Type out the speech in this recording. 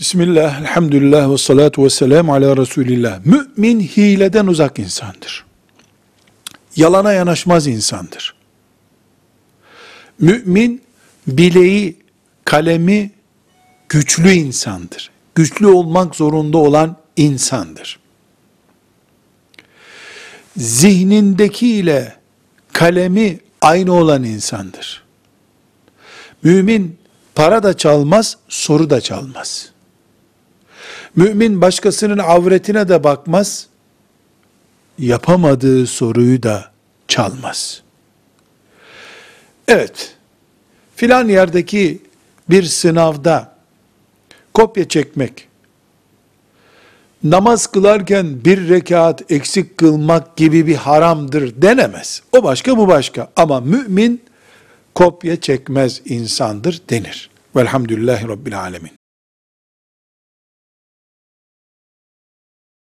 Bismillah, elhamdülillah ve salatu ve selamu ala Resulillah. Mümin hileden uzak insandır. Yalana yanaşmaz insandır. Mümin bileği, kalemi güçlü insandır. Güçlü olmak zorunda olan insandır. Zihnindeki ile kalemi aynı olan insandır. Mümin para da çalmaz, soru da çalmaz. Mümin başkasının avretine de bakmaz, yapamadığı soruyu da çalmaz. Evet, filan yerdeki bir sınavda kopya çekmek, namaz kılarken bir rekat eksik kılmak gibi bir haramdır denemez. O başka bu başka. Ama mümin kopya çekmez insandır denir. Velhamdülillahi Rabbil Alemin.